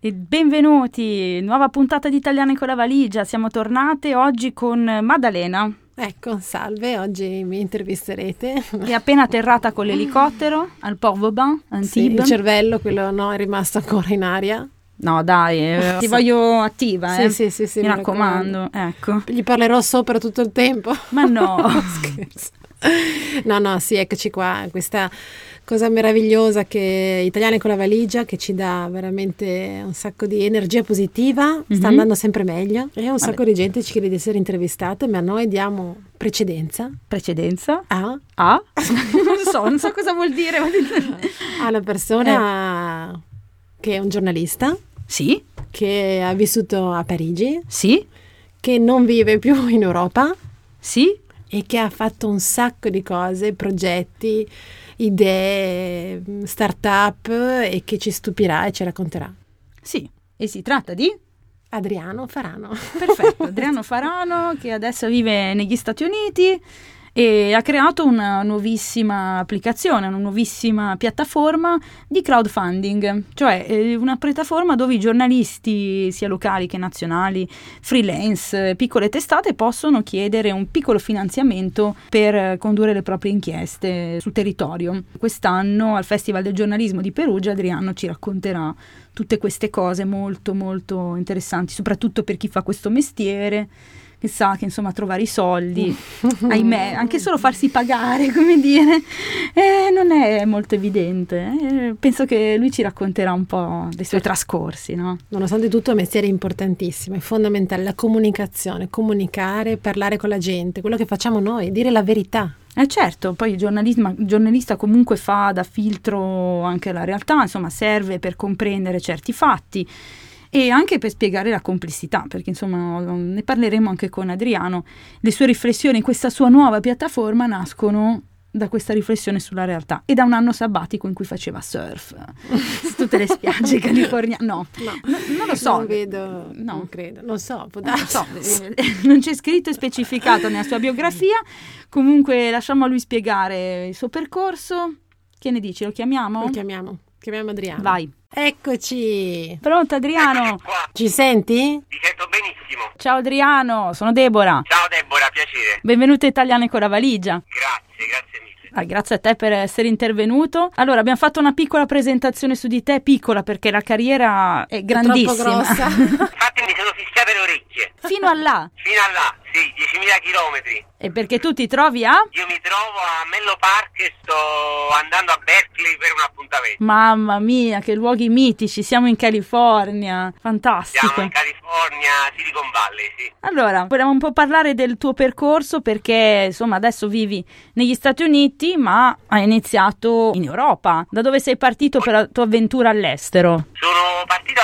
E benvenuti, nuova puntata di Italiane con la valigia. Siamo tornate oggi con Maddalena. Ecco, salve, oggi mi intervisterete. È appena atterrata con l'elicottero al Port Vauban, Sì, Antibes. il cervello, quello no, è rimasto ancora in aria. no, dai, eh, ti voglio attiva, Sì, eh. sì, sì, sì, Mi mi raccomando, ecco. Gli parlerò sopra tutto il tempo. Ma no. Scherzo. No, no, sì, eccoci qua, questa cosa meravigliosa che Italiane con la valigia che ci dà veramente un sacco di energia positiva, Mhm. sta andando sempre meglio e un Vabbè. sacco di gente ci chiede di essere intervistate, ma noi diamo precedenza Precedenza? a, Ah? non so, non so cosa vuol dire. a una persona Eh. che è un giornalista, Sì, che ha vissuto a Parigi, sì, che non vive più in Europa sì, e che ha fatto un sacco di cose, progetti, idee, start-up e che ci stupirà e ci racconterà. sì. E si tratta di... Adriano Farano. Perfetto, Adriano Farano che adesso vive negli Stati Uniti e ha creato una nuovissima applicazione, una nuovissima piattaforma di crowdfunding, cioè eh, una piattaforma dove i giornalisti, sia locali che nazionali, freelance, piccole testate, possono chiedere un piccolo finanziamento per condurre le proprie inchieste sul territorio. Quest'anno al Festival del giornalismo di Perugia Adriano ci racconterà tutte queste cose molto molto interessanti, soprattutto per chi fa questo mestiere, che sa che insomma trovare i soldi, ahimè, anche solo farsi pagare, come dire, eh, non è molto evidente. Eh, penso che lui ci racconterà un po' dei suoi trascorsi, no? Nonostante tutto è un mestiere importantissimo, è fondamentale la comunicazione, comunicare, parlare con la gente, quello che facciamo noi, dire la verità. Eh certo, poi il giornalismo- il giornalista comunque fa da filtro anche la realtà, insomma serve per comprendere certi fatti e anche per spiegare la complessità, perché insomma ne parleremo anche con Adriano. Le sue riflessioni in questa sua nuova piattaforma nascono da questa riflessione sulla realtà e da un anno sabbatico in cui faceva surf su tutte le spiagge californiane. No, No, no, non lo so. Non vedo, No. non credo, non so, può Non so, non c'è scritto e specificato nella sua biografia. Comunque lasciamo a lui spiegare il suo percorso. Che ne dici? Lo chiamiamo? Lo chiamiamo, chiamiamo Adriano. Vai. Eccoci. Pronto Adriano? Ci senti? vi sento benissimo. Ciao Adriano, sono Deborah. Ciao Deborah, piacere. Benvenuta a Italiane con la valigia. Grazie, grazie mille. Ah, grazie a te per essere intervenuto. Allora, abbiamo fatto una piccola presentazione su di te, piccola perché la carriera è grandissima. troppo grossa. Infatti mi sono fischiate le orecchie. Fino a là. Fino a là, sì, 10.000 chilometri. E perché tu ti trovi a? Io mi trovo a Menlo Park e sto andando a Berkeley per un appuntamento. Mamma mia, che luoghi mitici, siamo in California. Fantastico. Siamo in California, Silicon Valley, sì. Allora, vogliamo un po' parlare del tuo percorso perché insomma adesso vivi negli Stati Uniti ma hai iniziato in Europa. Da dove sei partito per la tua avventura all'estero? Sono partito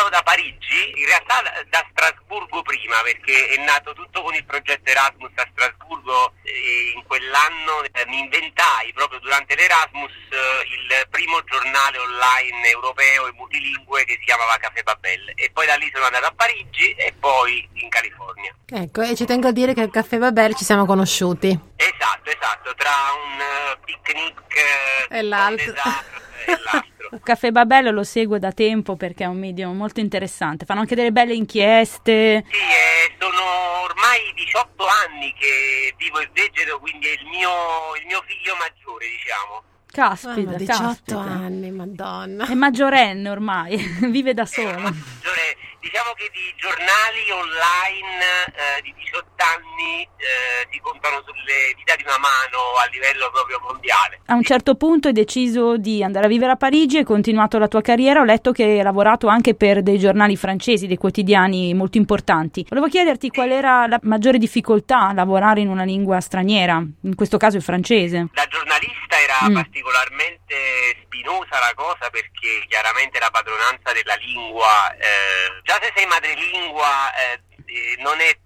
in realtà da, da Strasburgo prima, perché è nato tutto con il progetto Erasmus a Strasburgo e in quell'anno eh, mi inventai proprio durante l'Erasmus eh, il primo giornale online europeo e multilingue che si chiamava Café Babel e poi da lì sono andato a Parigi e poi in California. Ecco, e ci tengo a dire che al Caffè Babel ci siamo conosciuti. Esatto, esatto, tra un eh, picnic E l'altro. L'altro. Caffè Babello lo seguo da tempo perché è un medio molto interessante. Fanno anche delle belle inchieste. Sì, eh, sono ormai 18 anni che vivo e vegeto, quindi è il mio, il mio figlio maggiore, diciamo. Caspita, Mamma, 18 caspita. anni, madonna. È maggiorenne ormai, vive da È solo. ormai maggiore Diciamo che di giornali online eh, di 18 anni eh, si contano sulle dita di una mano a livello proprio mondiale. A un certo punto hai deciso di andare a vivere a Parigi e continuato la tua carriera. Ho letto che hai lavorato anche per dei giornali francesi, dei quotidiani molto importanti. Volevo chiederti qual era la maggiore difficoltà a lavorare in una lingua straniera, in questo caso il francese. Da giornalista era Mm. particolarmente spinosa la cosa perché chiaramente la padronanza della lingua, eh, già se sei madrelingua, eh, eh, non è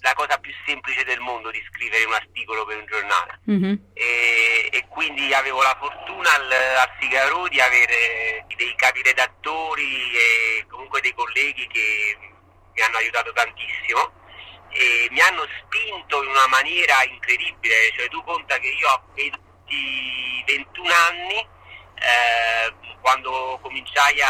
la cosa più semplice del mondo di scrivere un articolo per un giornale. Mhm. e, e quindi avevo la fortuna al, al Figaro di avere dei capi redattori e comunque dei colleghi che mi hanno aiutato tantissimo e mi hanno spinto in una maniera incredibile, cioè tu conta che io a 20, 21 anni eh, quando cominciai a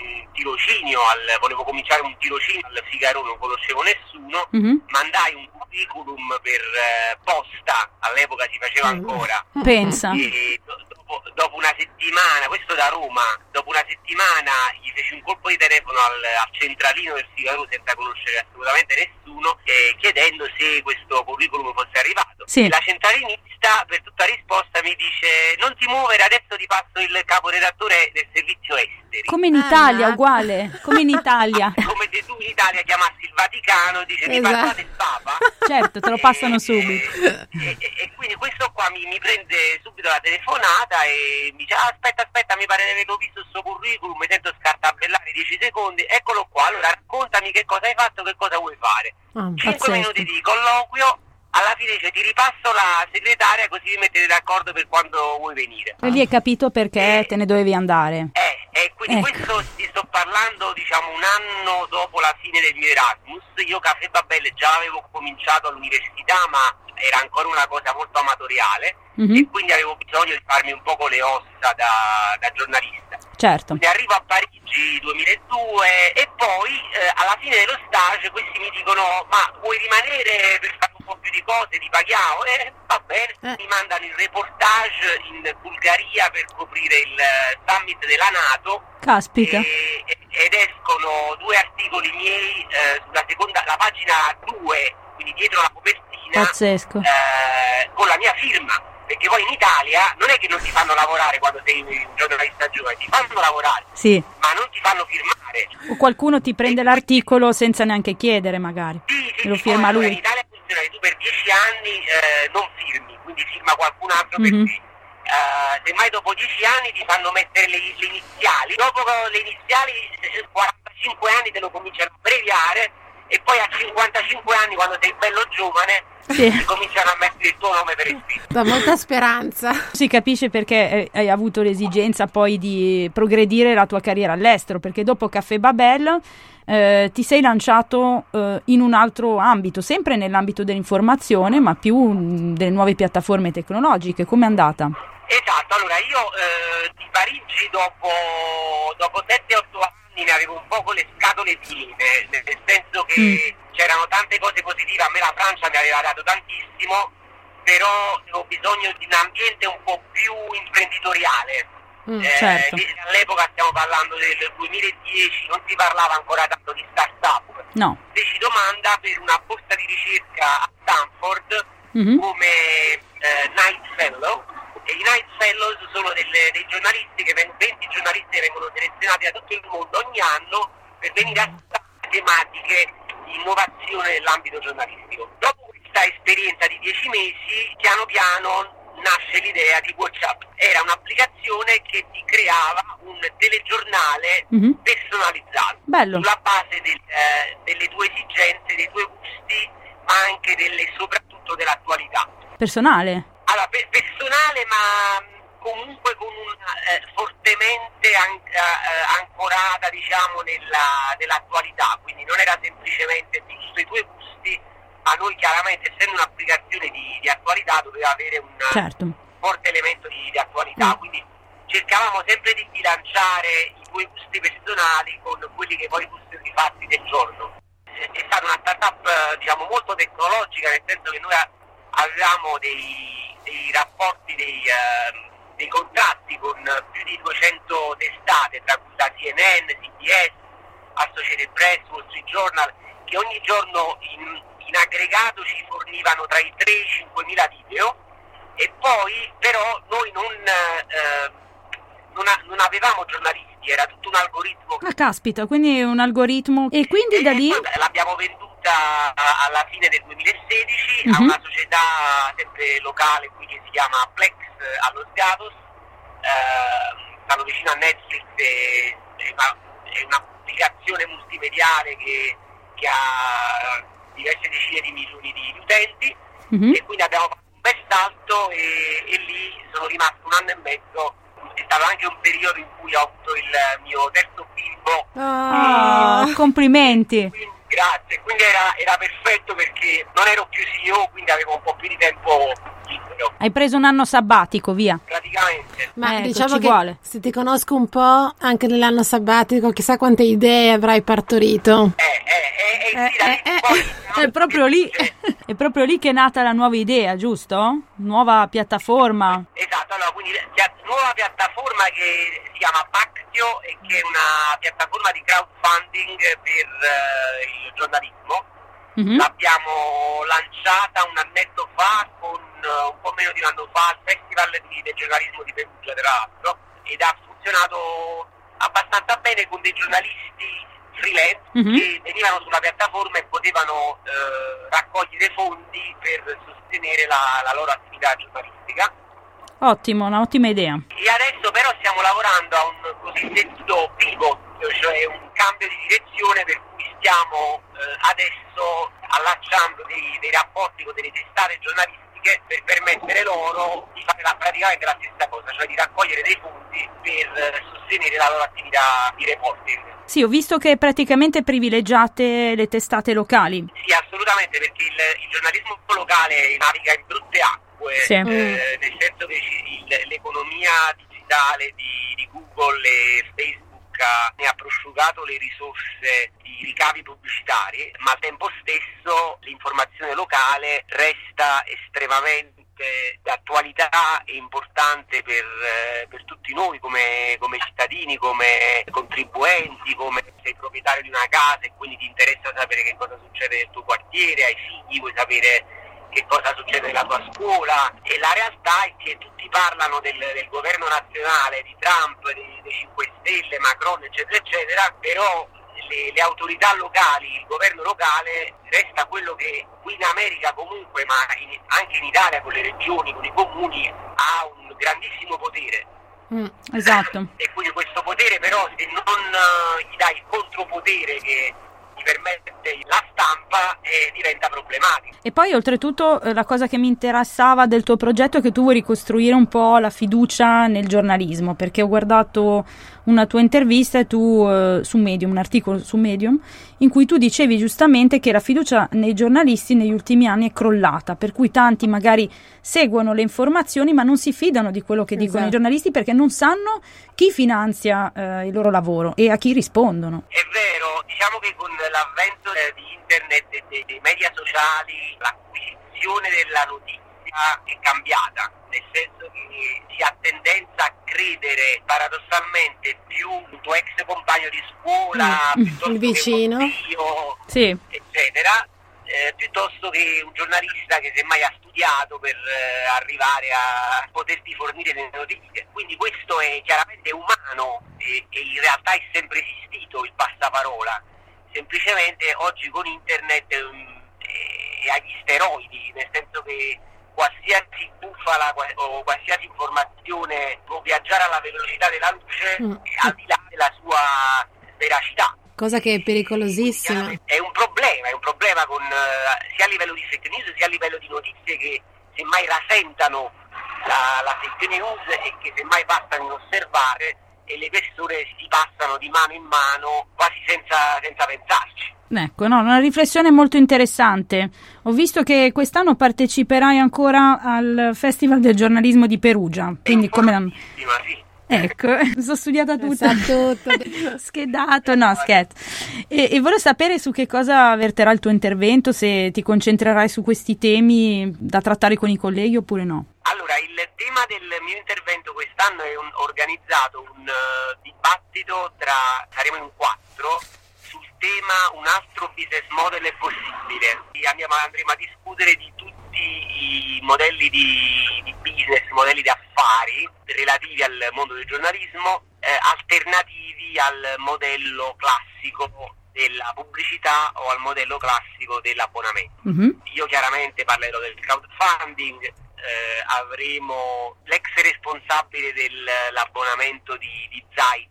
un tirocinio al, volevo cominciare un tirocinio al Figaro non conoscevo nessuno Mhm. mandai un curriculum per eh, posta, all'epoca si faceva ancora. Pensa. E do- dopo, dopo una settimana, questo da Roma, dopo una settimana gli feci un colpo di telefono al, al centralino del Figaro senza conoscere assolutamente nessuno, eh, chiedendo se questo curriculum fosse arrivato. Sì. La centralinista per tutta risposta mi dice non ti muovere, adesso ti passo il caporedattore del servizio esteri. Come in Ah, Italia, no. uguale, come in Italia. Come se tu in Italia chiamassi il Vaticano, dice mi Esatto. passate il Papa. Certo, te lo passano E- subito. E, e- e quindi questo qua mi, mi prende subito la telefonata e mi dice "Ah, aspetta aspetta mi pare di averlo visto il suo curriculum, mi sento scartabellare 10 secondi, eccolo qua, allora raccontami che cosa hai fatto, che cosa vuoi fare. Ah, 5 pazzesco. minuti di colloquio, alla fine dice ti ripasso la segretaria così vi mettete d'accordo per quando vuoi venire. E lì hai capito perché te ne dovevi andare. Eh, e quindi Ecco. questo ti sto parlando diciamo un anno dopo la fine del mio Erasmus, io Caffè Babelle già avevo cominciato all'università ma era ancora una cosa molto amatoriale Mhm. e quindi avevo bisogno di farmi un poco le ossa da, da giornalista. Certo. Quindi arrivo a Parigi 2002 e poi eh, alla fine dello stage questi mi dicono ma vuoi rimanere per fare po' più di cose, ti paghiamo? E va bene, Eh. mi mandano il reportage in Bulgaria per coprire il eh, summit della Nato Caspita. e- ed escono due articoli miei eh, sulla seconda, la pagina 2, quindi dietro la copertina, Pazzesco. eh, con la mia firma. Perché poi in Italia non è che non ti fanno lavorare quando sei un giornalista giovane, ti fanno lavorare, Sì. ma non ti fanno firmare. O qualcuno ti prende l'articolo senza neanche chiedere, magari. Sì, sì, E lo firma lui. In Italia funziona che tu per dieci anni eh, non firmi, quindi firma qualcun altro Mhm. per te. Eh, semmai dopo dieci anni ti fanno mettere le, le iniziali, dopo le iniziali eh, 45 anni te lo cominciano a abbreviare e poi a 55 anni quando sei bello giovane Sì. cominciano a mettere il tuo nome per iscritto. Da molta speranza. Si capisce perché hai avuto l'esigenza poi di progredire la tua carriera all'estero, perché dopo Caffè Babel eh, ti sei lanciato eh, in un altro ambito, sempre nell'ambito dell'informazione, ma più mh, delle nuove piattaforme tecnologiche. Come è andata? Esatto, allora io eh, di Parigi dopo, dopo 7-8 ne avevo un po' con le scatole piene, nel senso che Mm. c'erano tante cose positive, a me la Francia mi aveva dato tantissimo, però avevo bisogno di un ambiente un po' più imprenditoriale. Mm, Eh, certo. All'epoca stiamo parlando del 2010, non si parlava ancora tanto di start-up. No. Feci domanda per una borsa di ricerca a Stanford Mhm. come eh, Night Fellow i Night Fellows sono delle- dei giornalisti che vengono, 20 giornalisti che vengono selezionati da tutto il mondo ogni anno per venire a tematiche di innovazione nell'ambito giornalistico. Dopo questa esperienza di 10 mesi, piano piano nasce l'idea di WhatsApp. Era un'applicazione che ti creava un telegiornale Mhm. personalizzato Bello. sulla base del, eh, delle tue esigenze, dei tuoi gusti, ma anche delle, soprattutto dell'attualità. Personale. Allora, per- personale, ma mh, comunque con un, eh, fortemente an- eh, ancorata, diciamo, nella, nell'attualità, quindi non era semplicemente giusto i tuoi gusti, ma noi chiaramente, essendo un'applicazione di, di attualità, doveva avere un Certo. forte elemento di, di attualità, Mm. quindi cercavamo sempre di bilanciare i tuoi gusti personali con quelli che poi i gusti di fatti del giorno. È stata una startup eh, diciamo molto tecnologica, nel senso che noi avevamo dei, dei rapporti, dei, ehm, dei contratti con più di 200 testate, tra cui la CNN, CBS, Associated Press, Wall Street Journal, che ogni giorno in, in aggregato ci fornivano tra i 3 e i 5 mila video e poi però noi non, eh, non, a- non avevamo giornalisti, era tutto un algoritmo. Ah, caspita, quindi è un algoritmo. E quindi da E lì... poi l'abbiamo venduta alla fine del 2016 a Mhm. una società sempre locale qui che si chiama Plex allo Sgatos, eh, stanno vicino a Netflix, e- è, una- è un'applicazione multimediale che, che ha diverse decine di milioni di utenti Mhm. e quindi abbiamo fatto un bel salto e, e lì sono rimasto un anno e mezzo. È stato anche un periodo in cui ho avuto il mio terzo bimbo Ah. Ah, complimenti. quindi, grazie, quindi era, era perfetto perché non ero più CEO, quindi avevo un po' più di tempo libero, Hai preso un anno sabbatico, via. praticamente. Ma Ecco, diciamo ci che vuole. se ti conosco un po', anche nell'anno sabbatico, chissà quante idee avrai partorito. Eh, eh, eh, eh, Eh, sì, da lì eh, in poi, eh, no? È proprio lì, Cioè, è proprio lì che è nata la nuova idea, giusto? Nuova piattaforma. Esatto, allora quindi la nuova piattaforma che si chiama Pactio e che è una piattaforma di crowdfunding per eh, il giornalismo. Mhm. L'abbiamo lanciata un annetto fa con eh, un po' meno di un anno fa al Festival di- del giornalismo di Perugia tra l'altro ed ha funzionato abbastanza bene con dei giornalisti freelance Mhm. che venivano sulla piattaforma e potevano eh, raccogliere fondi per sostenere la, la loro attività giornalistica. Ottimo, un'ottima idea. E adesso però stiamo lavorando a un cosiddetto pivot, cioè un cambio di direzione per cui stiamo eh, adesso allacciando dei, dei rapporti con delle testate giornalistiche per permettere loro di fare la- praticamente la stessa cosa, cioè di raccogliere dei fondi per eh, sostenere la loro attività di reporting. Sì, ho visto che praticamente privilegiate le testate locali. Sì, assolutamente, perché il, il giornalismo locale naviga in brutte acque, Sì. eh, nel senso che l'economia digitale di, di Google e Facebook ha- ne ha prosciugato le risorse di ricavi pubblicitari, ma al tempo stesso l'informazione locale resta estremamente d'attualità e importante per, eh, per tutti noi come, come cittadini, come contribuenti, come sei proprietario di una casa e quindi ti interessa sapere che cosa succede nel tuo quartiere, hai figli, vuoi sapere che cosa succede nella tua scuola. E la realtà è che tutti parlano del, del governo nazionale, di Trump, dei, dei 5 Stelle, Macron eccetera eccetera, però le, le autorità locali, il governo locale resta quello che qui in America comunque, ma in- anche in Italia con le regioni, con i comuni, ha un grandissimo potere. Mm. Esatto. E quindi questo potere però se non eh, gli dai il contropotere che ti permette la stampa eh, diventa problematico. E poi oltretutto eh, la cosa che mi interessava del tuo progetto è che tu vuoi ricostruire un po' la fiducia nel giornalismo, perché ho guardato una tua intervista tu eh, su Medium, un articolo su Medium, in cui tu dicevi giustamente che la fiducia nei giornalisti negli ultimi anni è crollata, per cui tanti magari seguono le informazioni ma non si fidano di quello che dicono i Esatto. giornalisti perché non sanno chi finanzia eh, il loro lavoro e a chi rispondono. È vero, diciamo che con l'avvento eh, di internet e dei, dei media sociali l'acquisizione della notizia è cambiata, nel senso che si ha tendenza a credere paradossalmente più un tuo ex compagno di scuola, Mm, il vicino. zio, Sì, eccetera, eh, piuttosto che un giornalista che semmai ha studiato per eh, arrivare a poterti fornire le notizie. Quindi questo è chiaramente umano e, e in realtà è sempre esistito il passaparola. Semplicemente oggi con internet ehm, è è agli steroidi, nel senso che qualsiasi bufala o qualsiasi informazione può viaggiare alla velocità della luce Mm. al di là della sua veracità. Cosa che è pericolosissima. È un problema, è un problema con, eh, sia a livello di fake news sia a livello di notizie che semmai rasentano la, la fake news e che semmai bastano in osservare e le persone si passano di mano in mano quasi senza, senza pensarci. Ecco, no, una riflessione molto interessante. Ho visto che quest'anno parteciperai ancora al Festival del giornalismo di Perugia, quindi come... Informatissima, sì. Ecco, sono studiata tutta. Tutto. Schedato, no, scherzo. E, e volevo sapere su che cosa verterà il tuo intervento, se ti concentrerai su questi temi da trattare con i colleghi oppure no. Allora, il tema del mio intervento quest'anno è un- organizzato un eh, dibattito tra, saremo in quattro, su tema un altro business model è possibile. Andiamo, andremo a discutere di tutti i modelli di, di business, modelli di affari relativi al mondo del giornalismo, eh, alternativi al modello classico della pubblicità o al modello classico dell'abbonamento. Mhm. Io chiaramente parlerò del crowdfunding, eh, avremo l'ex responsabile dell'abbonamento di, di Zeit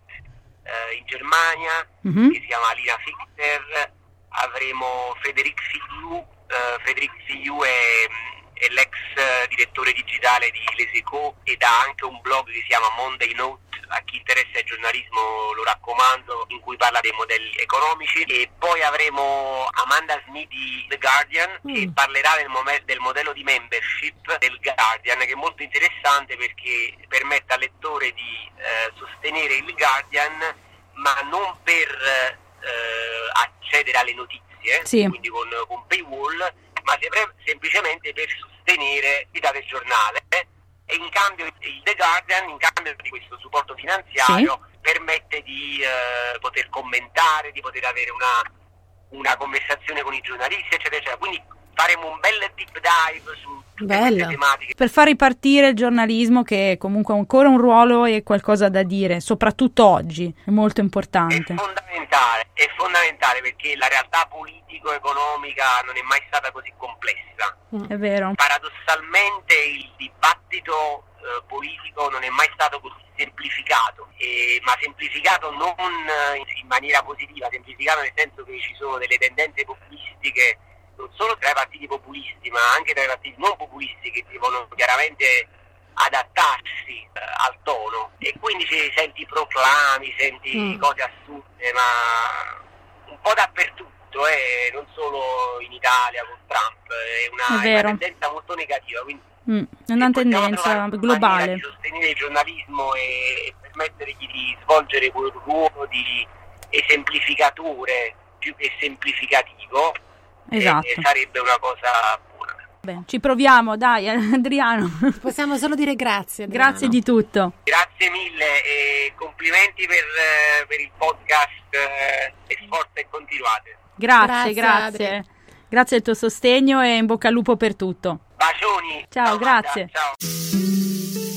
eh, in Germania, Mhm. che si chiama Alina Fichter, avremo Federic Figliu, eh, Federic Figliu è, è l'ex eh, direttore digitale di Les Echos ed ha anche un blog che si chiama Monday Note, a chi interessa il giornalismo lo raccomando, in cui parla dei modelli economici. E poi avremo Amanda Smith di The Guardian che parlerà del, mome- del modello di membership del Guardian che è molto interessante perché permette al lettore di eh, sostenere il Guardian ma non per eh, accedere alle notizie, Sì. quindi con, con paywall, ma sempre- semplicemente per sostenere l'idea del giornale e in cambio il The Guardian, in cambio di questo supporto finanziario, permette di eh, poter commentare, di poter avere una, una conversazione con i giornalisti, eccetera, eccetera. Quindi faremo un bel deep dive su tutte Bello. queste tematiche. Per far ripartire il giornalismo che comunque ha ancora un ruolo e qualcosa da dire, soprattutto oggi, è molto È importante. fondamentale, è fondamentale perché la realtà politico-economica non è mai stata così complessa. È vero. Paradossalmente il dibattito eh, politico non è mai stato così semplificato, e- ma semplificato non eh, in maniera positiva, semplificato nel senso che ci sono delle tendenze populistiche non solo tra i partiti populisti ma anche tra i partiti non populisti che devono chiaramente adattarsi eh, al tono e quindi senti proclami, senti Mm. cose assurde ma un po' dappertutto eh, non solo in Italia con Trump, è una, È è una tendenza molto negativa. Quindi Mm, è una tendenza globale. Di sostenere il giornalismo e, e permettergli di svolgere quel ruolo di esemplificatore più che semplificativo Esatto. eh, sarebbe una cosa buona. Beh, ci proviamo, dai, Adriano. Possiamo solo dire grazie. Adriano. Grazie di tutto. Grazie mille e complimenti per, eh, per il podcast eh, e forza e continuate. Grazie, Grazie, grazie. Grazie del tuo sostegno e in bocca al lupo per tutto. Bacioni. Ciao, Amanda, grazie. Ciao.